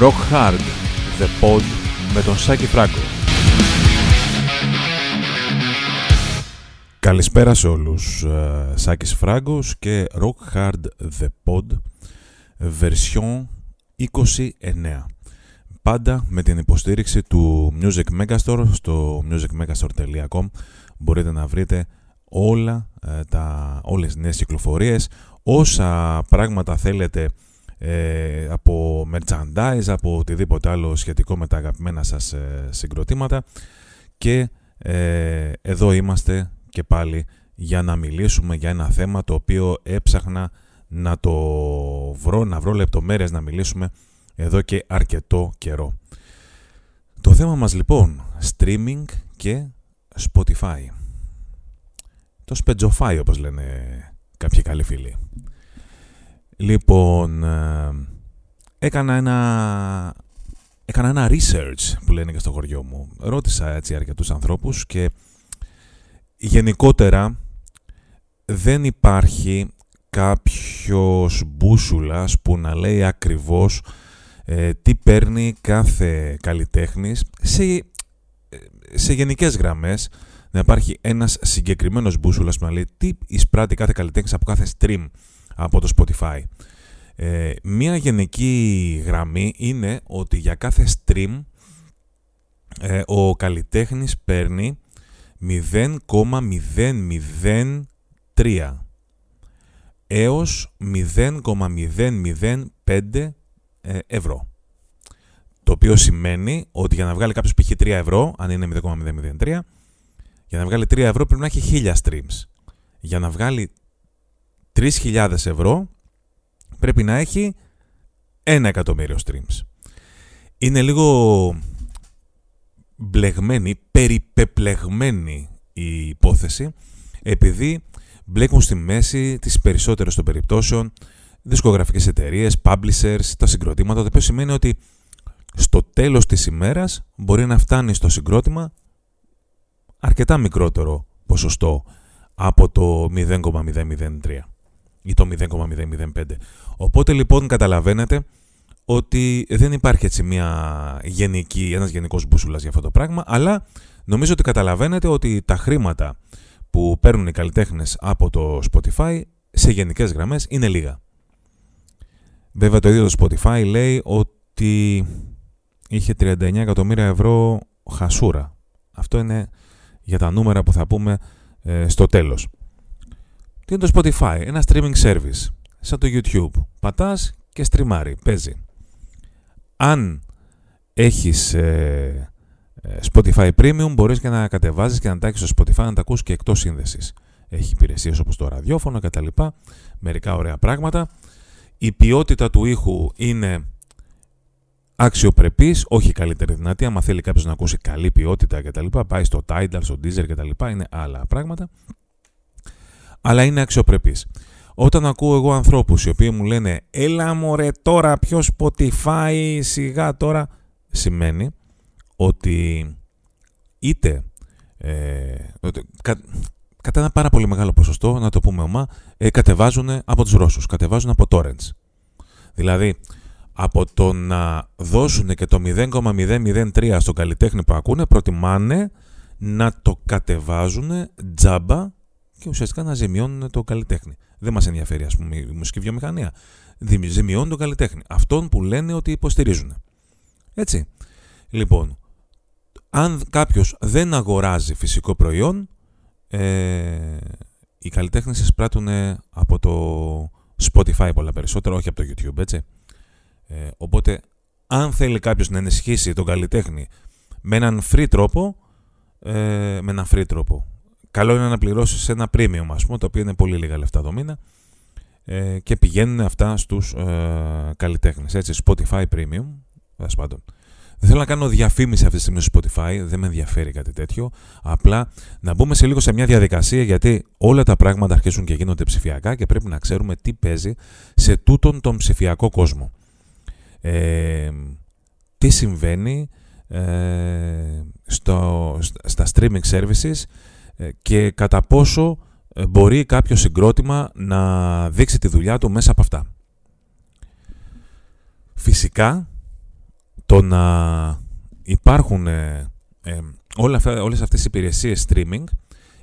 Rock Hard, The Pod με τον Σάκη Φράγκο. Καλησπέρα σε όλους, uh, Σάκης Φράγκος και Rock Hard The Pod, version 29. Πάντα με την υποστήριξη του Music Megastore στο musicmegastore.com μπορείτε να βρείτε όλα ε, τα, όλες τις νέες κυκλοφορίες, όσα πράγματα θέλετε ε, από merchandise, από οτιδήποτε άλλο σχετικό με τα αγαπημένα σας ε, συγκροτήματα και ε, εδώ είμαστε και πάλι για να μιλήσουμε για ένα θέμα το οποίο έψαχνα να το βρω, να βρω λεπτομέρειες να μιλήσουμε εδώ και αρκετό καιρό. Το θέμα μας λοιπόν, streaming και Spotify. Το σπετζοφάι όπως λένε κάποιοι καλοί φίλοι. Λοιπόν, ε, έκανα ένα, έκανα ένα research που λένε και στο χωριό μου. Ρώτησα έτσι αρκετούς ανθρώπους και γενικότερα δεν υπάρχει κάποιος μπούσουλας που να λέει ακριβώς ε, τι παίρνει κάθε καλλιτέχνης σε, ε, σε γενικές γραμμές να υπάρχει ένας συγκεκριμένος μπούσουλας που να λέει τι εισπράττει κάθε καλλιτέχνης από κάθε stream από το Spotify. Ε, μία γενική γραμμή είναι ότι για κάθε stream ε, ο καλλιτέχνης παίρνει 0,003 έως 0,005 ε, ευρώ. Το οποίο σημαίνει ότι για να βγάλει κάποιος π.χ. 3 ευρώ, αν είναι 0,003, για να βγάλει 3 ευρώ πρέπει να έχει 1000 streams. Για να βγάλει 3.000 ευρώ πρέπει να έχει 1 εκατομμύριο streams. Είναι λίγο μπλεγμένη, περιπεπλεγμένη η υπόθεση επειδή μπλέκουν στη μέση τις περισσότερες των περιπτώσεων δισκογραφικές εταιρείες, publishers, τα συγκροτήματα, το οποίο σημαίνει ότι στο τέλος της ημέρας μπορεί να φτάνει στο συγκρότημα αρκετά μικρότερο ποσοστό από το 0,003 ή το 0,005. Οπότε λοιπόν καταλαβαίνετε ότι δεν υπάρχει έτσι μια γενική, ένας γενικός μπούσουλας για αυτό το πράγμα, αλλά νομίζω ότι καταλαβαίνετε ότι τα χρήματα που παίρνουν οι καλλιτέχνες από το Spotify σε γενικές γραμμές είναι λίγα. Βέβαια το ίδιο το Spotify λέει ότι είχε 39 εκατομμύρια ευρώ χασούρα. Αυτό είναι για τα νούμερα που θα πούμε ε, στο τέλος. Τι είναι το Spotify, ένα streaming service, σαν το YouTube. Πατάς και στριμάρει, παίζει. Αν έχεις ε, ε, Spotify Premium, μπορείς και να κατεβάζεις και να τα έχεις στο Spotify, να τα ακούς και εκτός σύνδεσης. Έχει υπηρεσίες όπως το ραδιόφωνο και τα λοιπά, μερικά ωραία πράγματα. Η ποιότητα του ήχου είναι αξιοπρεπής, όχι καλύτερη δυνατή. Αν θέλει κάποιος να ακούσει καλή ποιότητα κτλ. Πάει στο Tidal, στο Deezer κτλ. Είναι άλλα πράγματα αλλά είναι αξιοπρεπής. Όταν ακούω εγώ ανθρώπους οι οποίοι μου λένε «Έλα μωρέ τώρα, ποιος Spotify, σιγά τώρα», σημαίνει ότι είτε ε, κα, κατά ένα πάρα πολύ μεγάλο ποσοστό, να το πούμε ομά, ε, κατεβάζουν από τους Ρώσους, κατεβάζουν από torrents. Δηλαδή, από το να δώσουν και το 0,003 στον καλλιτέχνη που ακούνε, προτιμάνε να το κατεβάζουν τζάμπα και ουσιαστικά να ζημιώνουν το καλλιτέχνη. Δεν μας ενδιαφέρει, ας πούμε, η μουσική βιομηχανία. Ζημιώνουν τον καλλιτέχνη. Αυτόν που λένε ότι υποστηρίζουν. Έτσι. Λοιπόν, αν κάποιος δεν αγοράζει φυσικό προϊόν, ε, οι καλλιτέχνες εισπράττουν από το Spotify πολλά περισσότερο, όχι από το YouTube, έτσι. Ε, οπότε, αν θέλει κάποιος να ενισχύσει τον καλλιτέχνη με έναν free τρόπο, ε, με έναν free τρόπο, καλό είναι να πληρώσεις ένα premium, ας πούμε, το οποίο είναι πολύ λίγα λεφτά το μήνα ε, και πηγαίνουν αυτά στους ε, καλλιτέχνες. Έτσι, Spotify Premium, πάντων. Δεν θέλω να κάνω διαφήμιση αυτή τη στιγμή στο Spotify, δεν με ενδιαφέρει κάτι τέτοιο. Απλά να μπούμε σε λίγο σε μια διαδικασία γιατί όλα τα πράγματα αρχίζουν και γίνονται ψηφιακά και πρέπει να ξέρουμε τι παίζει σε τούτον τον ψηφιακό κόσμο. Ε, τι συμβαίνει ε, στο, στα streaming services ε, και κατά πόσο ε, μπορεί κάποιο συγκρότημα να δείξει τη δουλειά του μέσα από αυτά. Φυσικά, το να υπάρχουν ε, ε, όλα αυτά, όλες αυτές οι υπηρεσίες streaming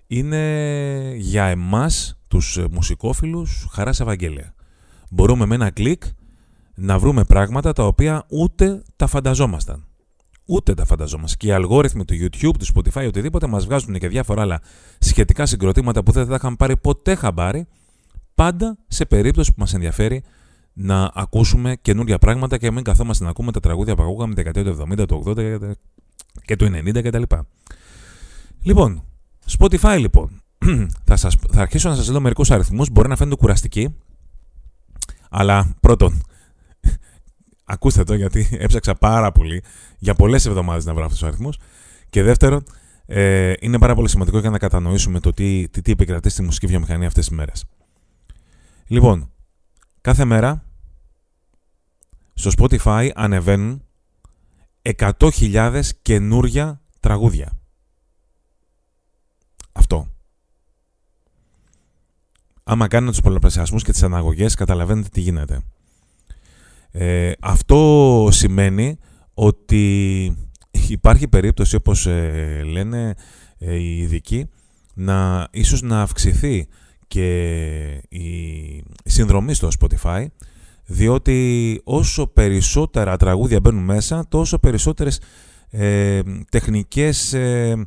είναι για εμάς τους μουσικόφιλους χαράς Ευαγγέλια. Μπορούμε με ένα κλικ να βρούμε πράγματα τα οποία ούτε τα φανταζόμασταν. Ούτε τα φανταζόμαστε. Και οι αλγόριθμοι του YouTube, του Spotify, οτιδήποτε μας βγάζουν και διάφορα άλλα σχετικά συγκροτήματα που δεν θα τα είχαν πάρει ποτέ χαμπάρι, πάντα σε περίπτωση που μας ενδιαφέρει να ακούσουμε καινούργια πράγματα και μην καθόμαστε να ακούμε τα τραγούδια που ακούγαμε τη δεκαετία του 70, του 80 και του 90 κτλ. Λοιπόν, Spotify λοιπόν. θα, σας, θα αρχίσω να σας λέω μερικούς αριθμούς, μπορεί να φαίνονται κουραστικοί, αλλά πρώτον, ακούστε το γιατί έψαξα πάρα πολύ για πολλές εβδομάδες να βρω αυτούς τους αριθμούς και δεύτερον, ε, είναι πάρα πολύ σημαντικό για να κατανοήσουμε το τι, τι, τι επικρατεί στη μουσική βιομηχανία αυτές τις μέρες. Λοιπόν, κάθε μέρα στο Spotify ανεβαίνουν 100.000 καινούρια τραγούδια. Αυτό. Άμα κάνετε τους πολλαπλασιασμούς και τις αναγωγές, καταλαβαίνετε τι γίνεται. Ε, αυτό σημαίνει ότι υπάρχει περίπτωση, όπως ε, λένε ε, οι ειδικοί, να, ίσως να αυξηθεί και η συνδρομή στο Spotify, διότι όσο περισσότερα τραγούδια μπαίνουν μέσα, τόσο περισσότερες ε, τεχνικές, ε,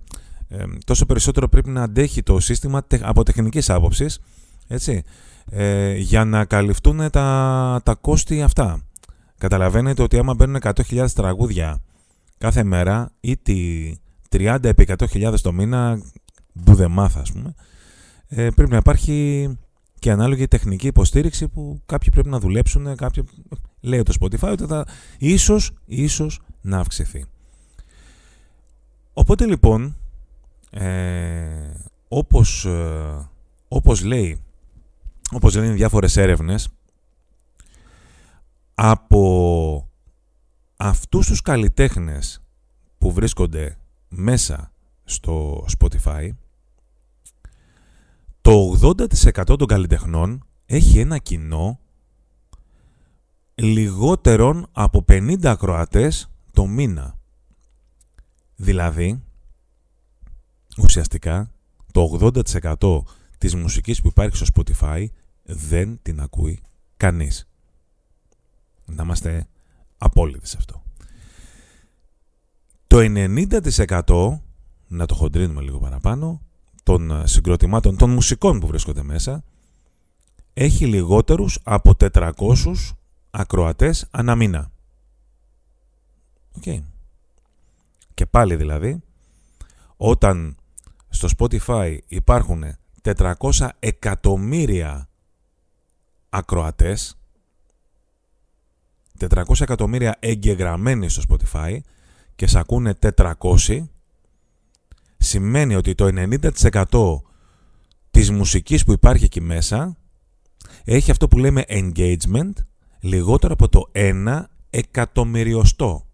ε, τόσο περισσότερο πρέπει να αντέχει το σύστημα από τεχνικής άποψης, έτσι, ε, για να καλυφθούν τα, τα κόστη αυτά. Καταλαβαίνετε ότι άμα μπαίνουν 100.000 τραγούδια κάθε μέρα ή τη 30 επί 100.000 το μήνα, μάθα ας πούμε, ε, πρέπει να υπάρχει και ανάλογη τεχνική υποστήριξη που κάποιοι πρέπει να δουλέψουν, κάποιοι, λέει το Spotify ότι θα ίσως, ίσως να αυξηθεί. Οπότε λοιπόν, ε, όπως, ε, όπως λέει, όπως λένε διάφορες έρευνες, από αυτούς τους καλλιτέχνες που βρίσκονται μέσα στο Spotify, το 80% των καλλιτεχνών έχει ένα κοινό λιγότερον από 50 ακροατές το μήνα. Δηλαδή, ουσιαστικά, το 80% της μουσικής που υπάρχει στο Spotify δεν την ακούει κανείς. Να είμαστε απόλυτοι σε αυτό. Το 90% να το χοντρίνουμε λίγο παραπάνω των ε, συγκροτημάτων, των μουσικών που βρίσκονται μέσα, έχει λιγότερους από 400 ακροατές ανά μήνα. Okay. Και πάλι δηλαδή, όταν στο Spotify υπάρχουν 400 εκατομμύρια ακροατές, 400 εκατομμύρια εγγεγραμμένοι στο Spotify και σε ακούνε 400, σημαίνει ότι το 90% της μουσικής που υπάρχει εκεί μέσα έχει αυτό που λέμε engagement λιγότερο από το 1 εκατομμυριοστό.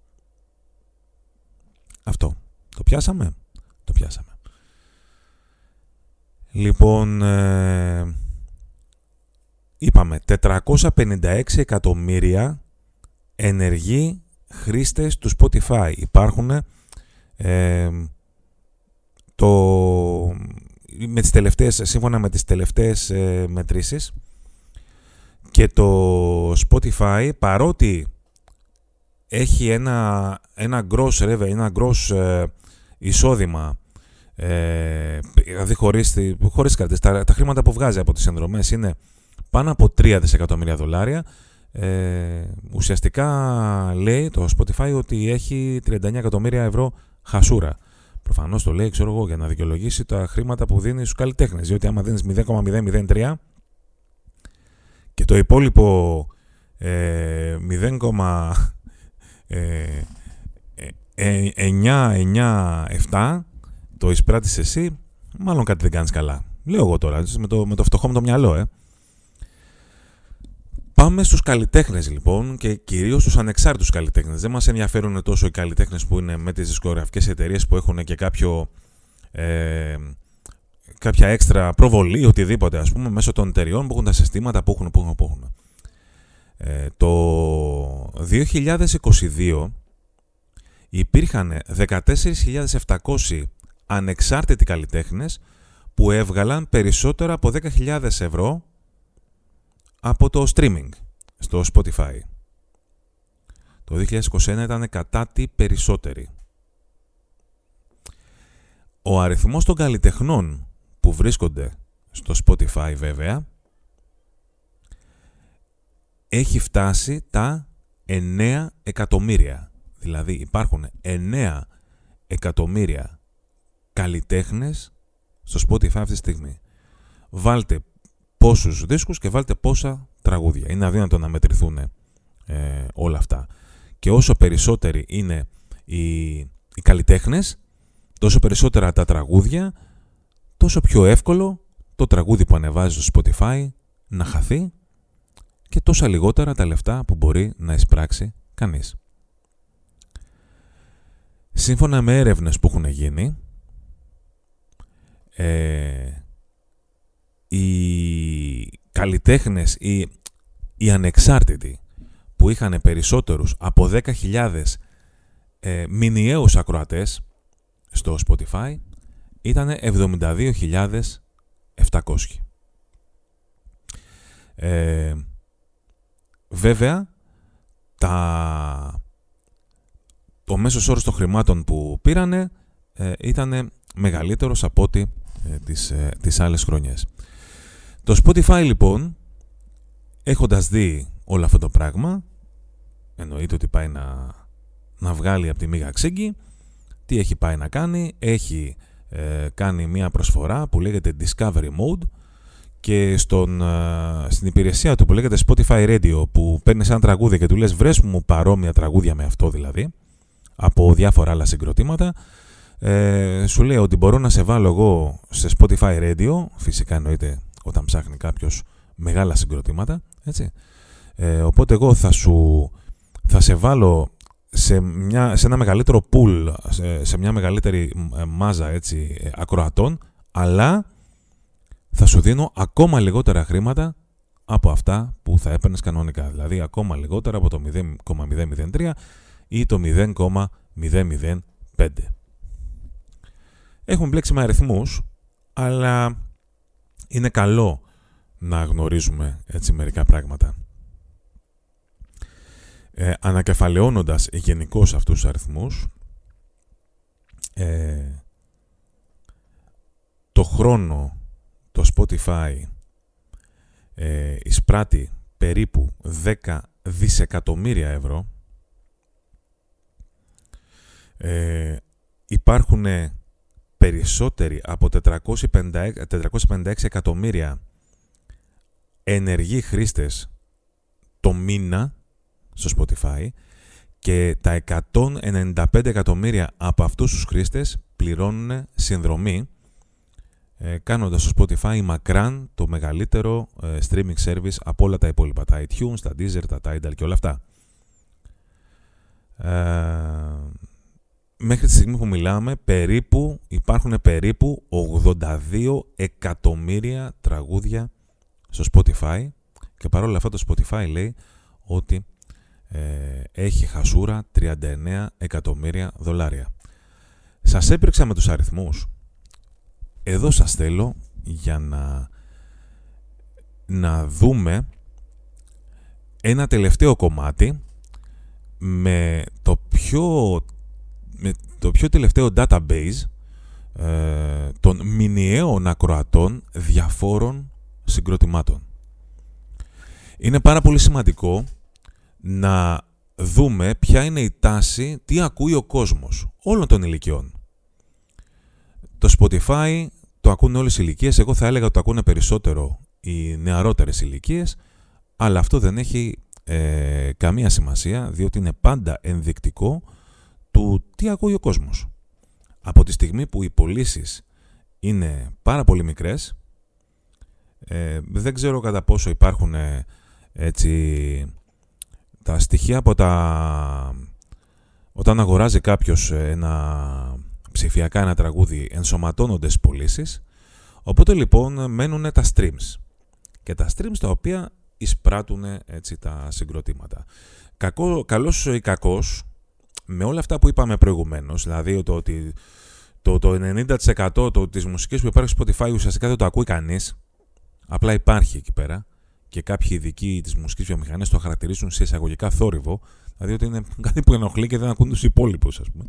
Αυτό. Το πιάσαμε; Το πιάσαμε. Λοιπόν, ε, είπαμε 456 εκατομμύρια ενεργοί χρήστες του Spotify. Υπάρχουν ε, το, με τις τελευταίες, σύμφωνα με τις τελευταίες ε, μετρήσεις και το Spotify παρότι έχει ένα, ένα gross revenue, ένα gross ε, εισόδημα ε, δηλαδή χωρίς, χωρίς τα, τα χρήματα που βγάζει από τις ενδρομές είναι πάνω από 3 δισεκατομμύρια δολάρια ε, ουσιαστικά λέει το Spotify ότι έχει 39 εκατομμύρια ευρώ χασούρα. Προφανώς το λέει, ξέρω εγώ, για να δικαιολογήσει τα χρήματα που δίνει στους καλλιτέχνες. Διότι άμα δίνεις 0,003 και το υπόλοιπο ε, 0,997 το εισπράττεις εσύ, μάλλον κάτι δεν κάνεις καλά. Λέω εγώ τώρα, με το, με το φτωχό μου το μυαλό, ε. Πάμε στους καλλιτέχνες λοιπόν και κυρίως στους ανεξάρτητους καλλιτέχνες. Δεν μας ενδιαφέρουν τόσο οι καλλιτέχνες που είναι με τις δισκογραφικές εταιρείες που έχουν και κάποιο, ε, κάποια έξτρα προβολή, οτιδήποτε ας πούμε, μέσω των εταιριών που έχουν τα συστήματα που έχουν, που έχουν, που έχουν. Ε, το 2022 υπήρχαν 14.700 ανεξάρτητοι καλλιτέχνες που έβγαλαν περισσότερα από 10.000 ευρώ από το streaming στο Spotify. Το 2021 ήταν κατά τι περισσότεροι. Ο αριθμός των καλλιτεχνών που βρίσκονται στο Spotify βέβαια έχει φτάσει τα 9 εκατομμύρια. Δηλαδή υπάρχουν 9 εκατομμύρια καλλιτέχνες στο Spotify αυτή τη στιγμή. Βάλτε πόσους δίσκους και βάλτε πόσα τραγούδια. Είναι αδύνατο να μετρηθούν ε, όλα αυτά. Και όσο περισσότεροι είναι οι, οι καλλιτέχνες, τόσο περισσότερα τα τραγούδια, τόσο πιο εύκολο το τραγούδι που ανεβάζει στο Spotify να χαθεί και τόσα λιγότερα τα λεφτά που μπορεί να εισπράξει κανείς. Σύμφωνα με έρευνες που έχουν γίνει, ε, οι καλλιτέχνες, οι, οι ανεξάρτητοι που είχαν περισσότερους από 10.000 ε, μηνιαίους ακροατές στο Spotify ήταν 72.700. Ε, βέβαια, τα... το μέσος όρος των χρημάτων που πήρανε ε, ήταν μεγαλύτερος από ό,τι ε, τις, ε, τις άλλες χρονιές. Το Spotify λοιπόν, έχοντας δει όλο αυτό το πράγμα, εννοείται ότι πάει να, να βγάλει από τη μήγα ξύγκη, τι έχει πάει να κάνει, έχει ε, κάνει μια προσφορά που λέγεται Discovery Mode και στον, ε, στην υπηρεσία του που λέγεται Spotify Radio που παίρνει ένα τραγούδι και του λες βρες μου παρόμοια τραγούδια με αυτό δηλαδή από διάφορα άλλα συγκροτήματα ε, σου λέει ότι μπορώ να σε βάλω εγώ σε Spotify Radio φυσικά εννοείται όταν ψάχνει κάποιος μεγάλα συγκροτήματα έτσι. Ε, οπότε εγώ θα σου θα σε βάλω σε, μια, σε ένα μεγαλύτερο pool, σε, μια μεγαλύτερη ε, μάζα έτσι, ε, ακροατών, αλλά θα σου δίνω ακόμα λιγότερα χρήματα από αυτά που θα έπαιρνες κανονικά. Δηλαδή ακόμα λιγότερα από το 0,003 ή το 0,005. Έχουμε μπλέξει με αριθμούς, αλλά είναι καλό να γνωρίζουμε έτσι μερικά πράγματα. Ε, ανακεφαλαιώνοντας γενικώς αυτούς τους αριθμούς ε, το χρόνο το Spotify ε, εισπράττει περίπου 10 δισεκατομμύρια ευρώ. Ε, υπάρχουν περισσότεροι από 456, 456 εκατομμύρια ενεργοί χρήστες το μήνα στο Spotify και τα 195 εκατομμύρια από αυτούς τους χρήστες πληρώνουν συνδρομή ε, κάνοντας στο Spotify μακράν το μεγαλύτερο ε, streaming service από όλα τα υπόλοιπα, τα iTunes, τα Deezer, τα Tidal και όλα αυτά. Ε, μέχρι τη στιγμή που μιλάμε περίπου, υπάρχουν περίπου 82 εκατομμύρια τραγούδια στο Spotify και παρόλα αυτά το Spotify λέει ότι ε, έχει χασούρα 39 εκατομμύρια δολάρια. Σας έπρεξα με τους αριθμούς. Εδώ σας θέλω για να, να δούμε ένα τελευταίο κομμάτι με το πιο, με το πιο τελευταίο database ε, των μηνιαίων ακροατών διαφόρων συγκροτημάτων. Είναι πάρα πολύ σημαντικό να δούμε ποια είναι η τάση, τι ακούει ο κόσμος όλων των ηλικιών. Το Spotify το ακούν όλες οι ηλικίες. εγώ θα έλεγα ότι το ακούνε περισσότερο οι νεαρότερες ηλικίες, αλλά αυτό δεν έχει ε, καμία σημασία, διότι είναι πάντα ενδεικτικό του τι ακούει ο κόσμος. Από τη στιγμή που οι πωλήσεις είναι πάρα πολύ μικρές, ε, δεν ξέρω κατά πόσο υπάρχουν ε, έτσι τα στοιχεία από τα... Όταν αγοράζει κάποιος ένα ψηφιακά ένα τραγούδι ενσωματώνονται στις πωλήσεις. Οπότε λοιπόν μένουν τα streams. Και τα streams τα οποία εισπράττουν έτσι τα συγκροτήματα. Κακό, καλός ή κακός, με όλα αυτά που είπαμε προηγουμένως, δηλαδή το ότι το, το 90% το, της μουσικής που υπάρχει στο Spotify ουσιαστικά δεν το ακούει κανείς, απλά υπάρχει εκεί πέρα και κάποιοι ειδικοί της μουσικής βιομηχανίας το χαρακτηρίζουν σε εισαγωγικά θόρυβο, δηλαδή ότι είναι κάτι που ενοχλεί και δεν ακούν τους υπόλοιπους, ας πούμε.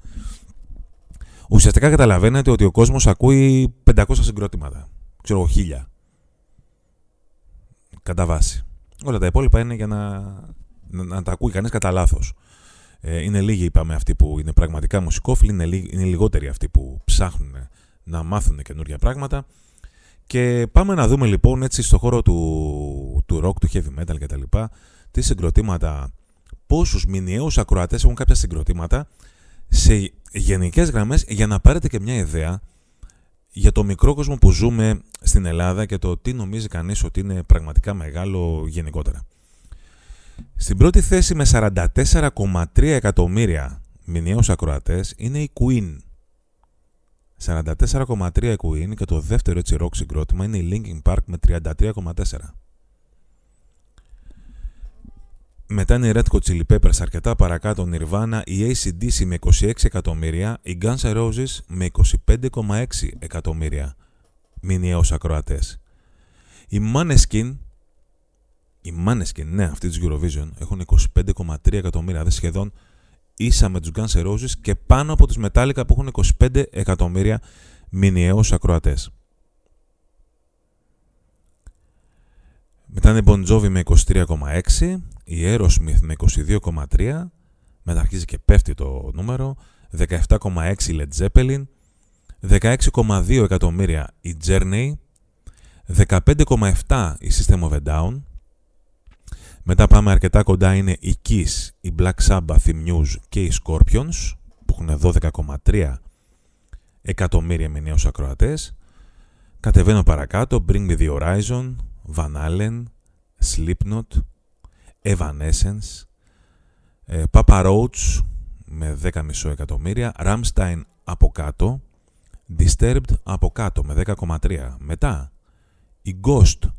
Ουσιαστικά καταλαβαίνετε ότι ο κόσμος ακούει 500 συγκρότηματα, ξέρω εγώ, χίλια. Κατά βάση. Όλα τα υπόλοιπα είναι για να, να, να τα ακούει κανείς κατά λάθος. Ε, είναι λίγοι, είπαμε, αυτοί που είναι πραγματικά μουσικόφιλοι, είναι, είναι λιγότεροι αυτοί που ψάχνουν να μάθουν καινούργια πράγματα. Και πάμε να δούμε λοιπόν έτσι στο χώρο του, του rock, του heavy metal κτλ. Τι συγκροτήματα, πόσους μηνιαίους ακροατές έχουν κάποια συγκροτήματα σε γενικές γραμμές για να πάρετε και μια ιδέα για το μικρό κόσμο που ζούμε στην Ελλάδα και το τι νομίζει κανείς ότι είναι πραγματικά μεγάλο γενικότερα. Στην πρώτη θέση με 44,3 εκατομμύρια μηνιαίους ακροατές είναι η Queen. 44,3 η Queen και το δεύτερο έτσι rock συγκρότημα είναι η Linkin Park με 33,4. Μετά είναι η Red Hot Chili Peppers αρκετά παρακάτω Nirvana, η ACDC με 26 εκατομμύρια, η Guns N' Roses με 25,6 εκατομμύρια μηνιαίους ακροατές. Η Maneskin οι Maneskin, ναι, αυτή της Eurovision, έχουν 25,3 εκατομμύρια, δηλαδή σχεδόν ίσα με τους Guns N' Roses και πάνω από τους Metallica που έχουν 25 εκατομμύρια μηνιαίους ακροατές. Μετά είναι η Bon Jovi με 23,6, η Aerosmith με 22,3, μετά αρχίζει και πέφτει το νούμερο, 17,6 Led Zeppelin, 16,2 εκατομμύρια η Journey, 15,7 η System of a Down, μετά πάμε αρκετά κοντά είναι η Kiss, η Black Sabbath, η Muse και οι Scorpions που έχουν 12,3 εκατομμύρια μηνιαίους ακροατές. Κατεβαίνω παρακάτω, Bring Me The Horizon, Van Allen, Slipknot, Evanescence, ε, Papa Roach με 10,5 εκατομμύρια, Rammstein από κάτω, Disturbed από κάτω με 10,3. Μετά, η Ghost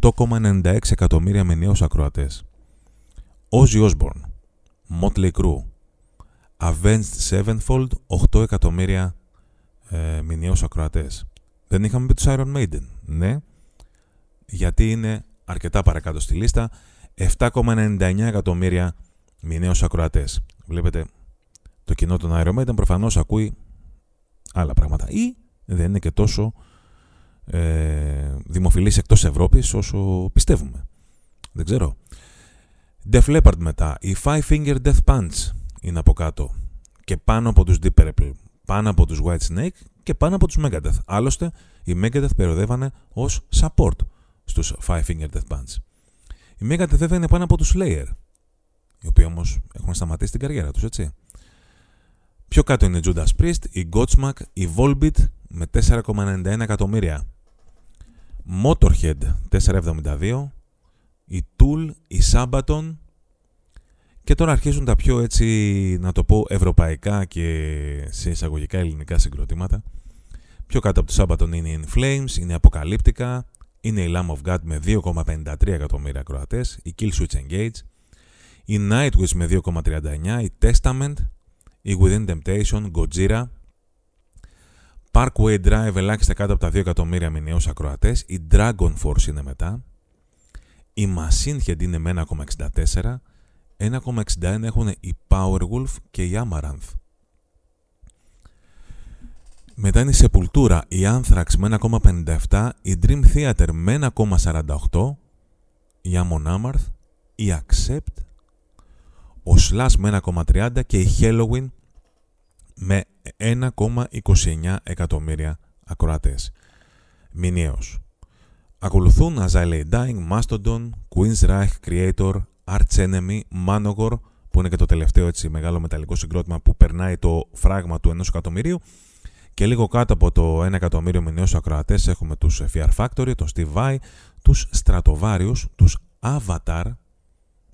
8,96 εκατομμύρια μηνιαίους ακροατές. Ozzy Osbourne, Motley Crue, Avenged Sevenfold, 8 εκατομμύρια ε, μηνιαίους ακροατές. Δεν είχαμε πει τους Iron Maiden, ναι, γιατί είναι αρκετά παρακάτω στη λίστα, 7,99 εκατομμύρια μηνιαίους ακροατές. Βλέπετε, το κοινό των Iron Maiden προφανώς ακούει άλλα πράγματα ή δεν είναι και τόσο ε, δημοφιλής εκτός Ευρώπης όσο πιστεύουμε. Δεν ξέρω. Def Leppard μετά. Η Five Finger Death Punch είναι από κάτω. Και πάνω από τους Deep Purple. Πάνω από τους White Snake και πάνω από τους Megadeth. Άλλωστε, οι Megadeth περιοδεύανε ως support στους Five Finger Death Punch. Οι Megadeth βέβαια είναι πάνω από τους Slayer. Οι οποίοι όμως έχουν σταματήσει την καριέρα τους, έτσι. Πιο κάτω είναι η Judas Priest, η Godsmack, η Volbeat με 4,91 εκατομμύρια. Motorhead 472, η Tool, η Sabaton και τώρα αρχίζουν τα πιο έτσι να το πω ευρωπαϊκά και σε εισαγωγικά ελληνικά συγκροτήματα. Πιο κάτω από το Sabaton είναι η In Flames, είναι η Αποκαλύπτικα, είναι η Lamb of God με 2,53 εκατομμύρια ακροατές, η Kill Switch Engage, η Nightwish με 2,39, η Testament, η Within Temptation, Gojira, Parkway Drive ελάχιστα κάτω από τα 2 εκατομμύρια μηνιαίους ακροατές. Η Dragon Force είναι μετά. Η Machine Head είναι με 1,64. 1,61 έχουν η Powerwolf και η Amaranth. Μετά είναι η Sepultura, η Anthrax με 1,57, η Dream Theater με 1,48, η Amon Amarth, η Accept, ο Slash με 1,30 και η Halloween με 1,29 εκατομμύρια ακροατές. Μηνιαίως. Ακολουθούν Azalea Dying, Mastodon, Queen's Reich, Creator, Arch Enemy, Manowar, που είναι και το τελευταίο έτσι μεγάλο μεταλλικό συγκρότημα που περνάει το φράγμα του 1 εκατομμυρίου. Και λίγο κάτω από το 1 εκατομμύριο μηνιαίους ακροατές έχουμε τους Fear Factory, τον Steve Vai, τους Stratovarius, τους Avatar,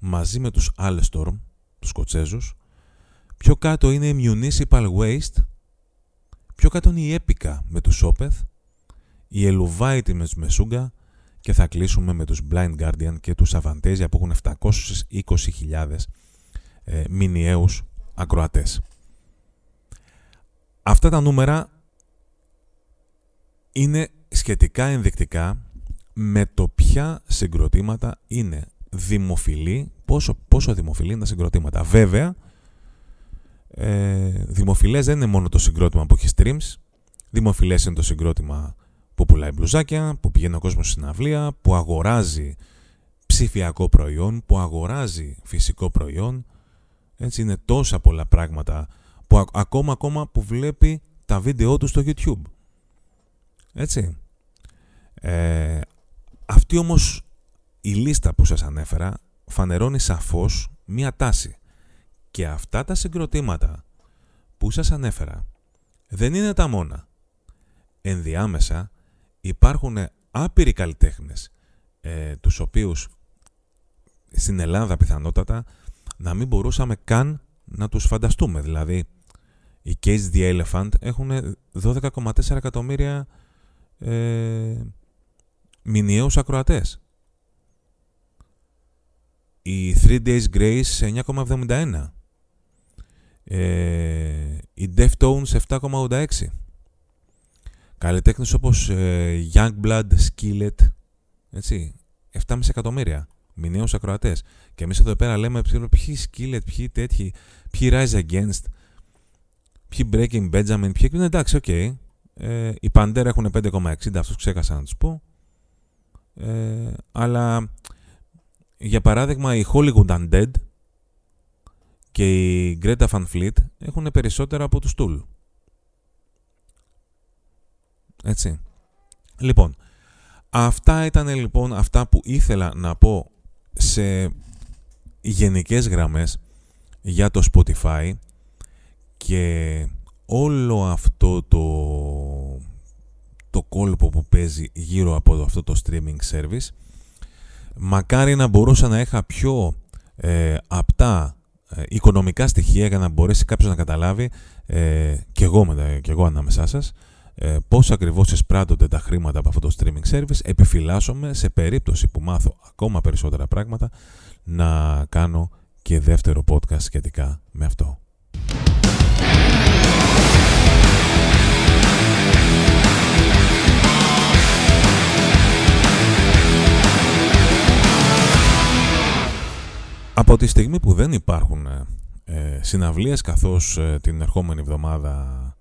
μαζί με τους Alstorm, τους Σκοτσέζους, Πιο κάτω είναι η Municipal Waste. Πιο κάτω είναι η Epica με τους Opeth. Η Eluvite με τους Meshuggah. Και θα κλείσουμε με τους Blind Guardian και τους Avantasia που έχουν 720.000 ε, μηνιαίους ακροατές. Αυτά τα νούμερα είναι σχετικά ενδεικτικά με το ποια συγκροτήματα είναι δημοφιλή, πόσο, πόσο δημοφιλή είναι τα συγκροτήματα. Βέβαια, ε, δημοφιλές δεν είναι μόνο το συγκρότημα που έχεις streams, δημοφιλές είναι το συγκρότημα που πουλάει μπλουζάκια, που πηγαίνει ο κόσμος στην αυλία, που αγοράζει ψηφιακό προϊόν, που αγοράζει φυσικό προϊόν. Έτσι είναι τόσα πολλά πράγματα που ακόμα ακόμα που βλέπει τα βίντεό του στο YouTube. Έτσι. Ε, αυτή όμως η λίστα που σας ανέφερα φανερώνει σαφώς μία τάση. Και αυτά τα συγκροτήματα που σας ανέφερα δεν είναι τα μόνα. Ενδιάμεσα υπάρχουν άπειροι καλλιτέχνες ε, τους οποίους στην Ελλάδα πιθανότατα να μην μπορούσαμε καν να τους φανταστούμε. Δηλαδή, οι Cage the Elephant έχουν 12,4 εκατομμύρια ε, μηνιαίους ακροατές. Οι 3 Days Grace 9,71. Ε, οι Deftones 7,86. Καλλιτέχνες όπως ε, Yungblud, Skillet, έτσι, 7,5 εκατομμύρια μηνιαίους ακροατές. Και εμείς εδώ πέρα λέμε ποιοι Skillet, ποιοι τέτοιοι, ποιοι Rise Against, ποιοι Breaking Benjamin, ποιοι... Είναι εντάξει, OK. Okay. Ε, οι Pantera έχουν 5,60, αυτούς ξέχασα να τους πω. Ε, αλλά για παράδειγμα οι Hollywood Undead και η Greta Van Fleet έχουν περισσότερα από τους Tool. Έτσι. Λοιπόν, αυτά ήταν λοιπόν αυτά που ήθελα να πω σε γενικές γραμμές για το Spotify και όλο αυτό το, το κόλπο που παίζει γύρω από αυτό το streaming service μακάρι να μπορούσα να είχα πιο ε, απτά ε, οικονομικά στοιχεία για να μπορέσει κάποιος να καταλάβει ε, και, εγώ, και εγώ ανάμεσά σας ε, πώς ακριβώς εισπράττονται τα χρήματα από αυτό το streaming service επιφυλάσσομαι σε περίπτωση που μάθω ακόμα περισσότερα πράγματα να κάνω και δεύτερο podcast σχετικά με αυτό. Από τη στιγμή που δεν υπάρχουν ε, συναυλίες καθώς ε, την ερχόμενη εβδομάδα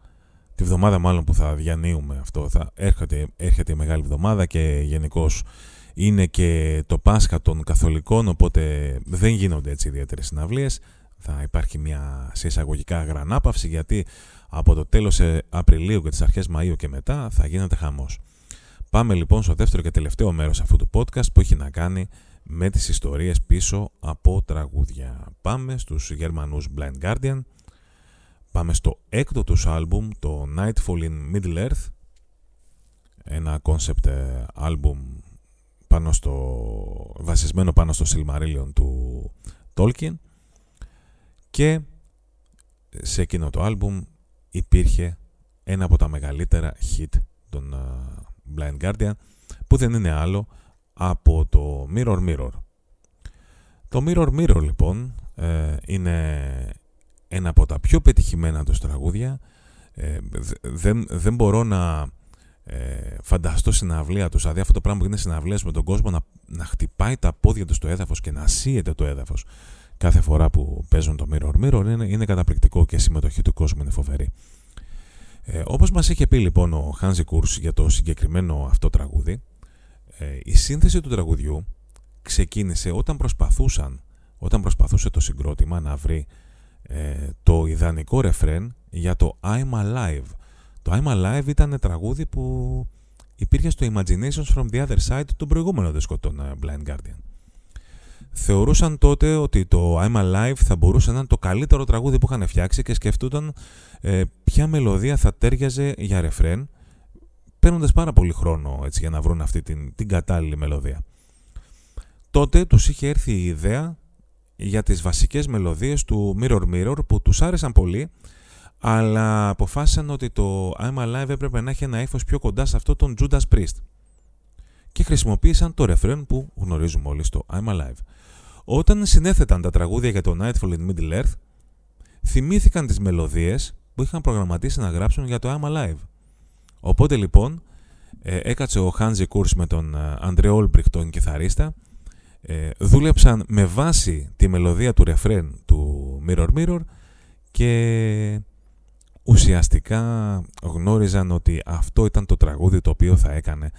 τη βδομάδα μάλλον που θα διανύουμε αυτό θα έρχεται, έρχεται η Μεγάλη Εβδομάδα και γενικώς είναι και το Πάσχα των Καθολικών οπότε δεν γίνονται έτσι ιδιαίτερες συναυλίες θα υπάρχει μια σε εισαγωγικά γρανάπαυση γιατί από το τέλος Απριλίου και τις αρχές Μαΐου και μετά θα γίνεται χαμός. Πάμε λοιπόν στο δεύτερο και τελευταίο μέρος αυτού του podcast που έχει να κάνει με τις ιστορίες πίσω από τραγούδια. Πάμε στους Γερμανούς Blind Guardian. Πάμε στο έκτο τους άλμπουμ, το Nightfall in Middle Earth. Ένα concept άλμπουμ πάνω στο, βασισμένο πάνω στο Silmarillion του Tolkien. Και σε εκείνο το άλμπουμ υπήρχε ένα από τα μεγαλύτερα hit των Blind Guardian που δεν είναι άλλο από το Mirror Mirror. Το Mirror Mirror λοιπόν ε, είναι ένα από τα πιο πετυχημένα τους τραγούδια. Ε, δεν, δεν μπορώ να ε, φανταστώ συναυλία τους, δηλαδή αυτό το πράγμα που είναι συναυλίες με τον κόσμο να, να χτυπάει τα πόδια τους στο έδαφος και να σύεται το έδαφος κάθε φορά που παίζουν το Mirror Mirror είναι, είναι καταπληκτικό και η συμμετοχή του κόσμου είναι φοβερή. Ε, όπως μας είχε πει λοιπόν ο Χάνζι Κούρς για το συγκεκριμένο αυτό τραγούδι, ε, η σύνθεση του τραγουδιού ξεκίνησε όταν προσπαθούσαν, όταν προσπαθούσε το συγκρότημα να βρει ε, το ιδανικό ρεφρέν για το I'm Alive. Το I'm Alive ήταν τραγούδι που υπήρχε στο Imaginations from the Other Side του προηγούμενου δίσκο των ε, Blind Guardian. Θεωρούσαν τότε ότι το I'm Alive θα μπορούσε να είναι το καλύτερο τραγούδι που είχαν φτιάξει και σκεφτούνταν ε, ποια μελωδία θα τέριαζε για ρεφρέν παίρνοντας πάρα πολύ χρόνο έτσι, για να βρουν αυτή την, την κατάλληλη μελωδία. Τότε τους είχε έρθει η ιδέα για τις βασικές μελωδίες του Mirror Mirror που τους άρεσαν πολύ αλλά αποφάσισαν ότι το I'm Alive έπρεπε να έχει ένα ύφος πιο κοντά σε αυτό τον Judas Priest και χρησιμοποίησαν το ρεφρέν που γνωρίζουμε όλοι στο I'm Alive. Όταν συνέθεταν τα τραγούδια για το Nightfall in Middle Earth, θυμήθηκαν τις μελωδίες που είχαν προγραμματίσει να γράψουν για το I'm Alive. Οπότε λοιπόν ε, έκατσε ο Hansi Kurs με τον Αντρέ Όλμπριχ, τον κιθαρίστα, ε, δούλεψαν με βάση τη μελωδία του ρεφρέν του Mirror Mirror και ουσιαστικά γνώριζαν ότι αυτό ήταν το τραγούδι το οποίο θα έκανε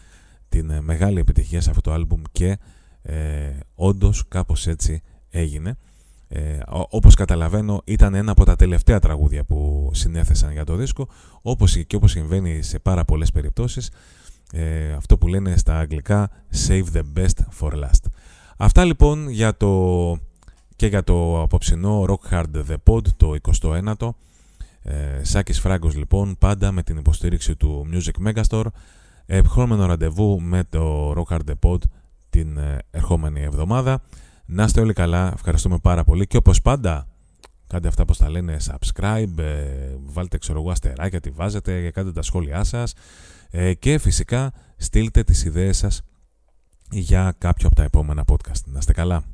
την ε, μεγάλη επιτυχία σε αυτό το άλμπουμ και ε, όντως κάπως έτσι έγινε. Ε, όπως καταλαβαίνω ήταν ένα από τα τελευταία τραγούδια που συνέθεσαν για το δίσκο όπως και όπως συμβαίνει σε πάρα πολλές περιπτώσεις ε, αυτό που λένε στα αγγλικά save the best for last. Αυτά λοιπόν για το, και για το απόψινό Rock Hard The Pod το 21ο ε, Σάκης Φράγκος λοιπόν πάντα με την υποστήριξη του Music Megastore ερχόμενο ραντεβού με το Rock Hard The Pod την ε, ερχόμενη εβδομάδα να είστε όλοι καλά, ευχαριστούμε πάρα πολύ και όπως πάντα κάντε αυτά που τα λένε subscribe, ε, βάλτε ξέρω εγώ αστεράκια, τη βάζετε, κάντε τα σχόλιά σας ε, και φυσικά στείλτε τις ιδέες σας για κάποιο από τα επόμενα podcast. Να είστε καλά.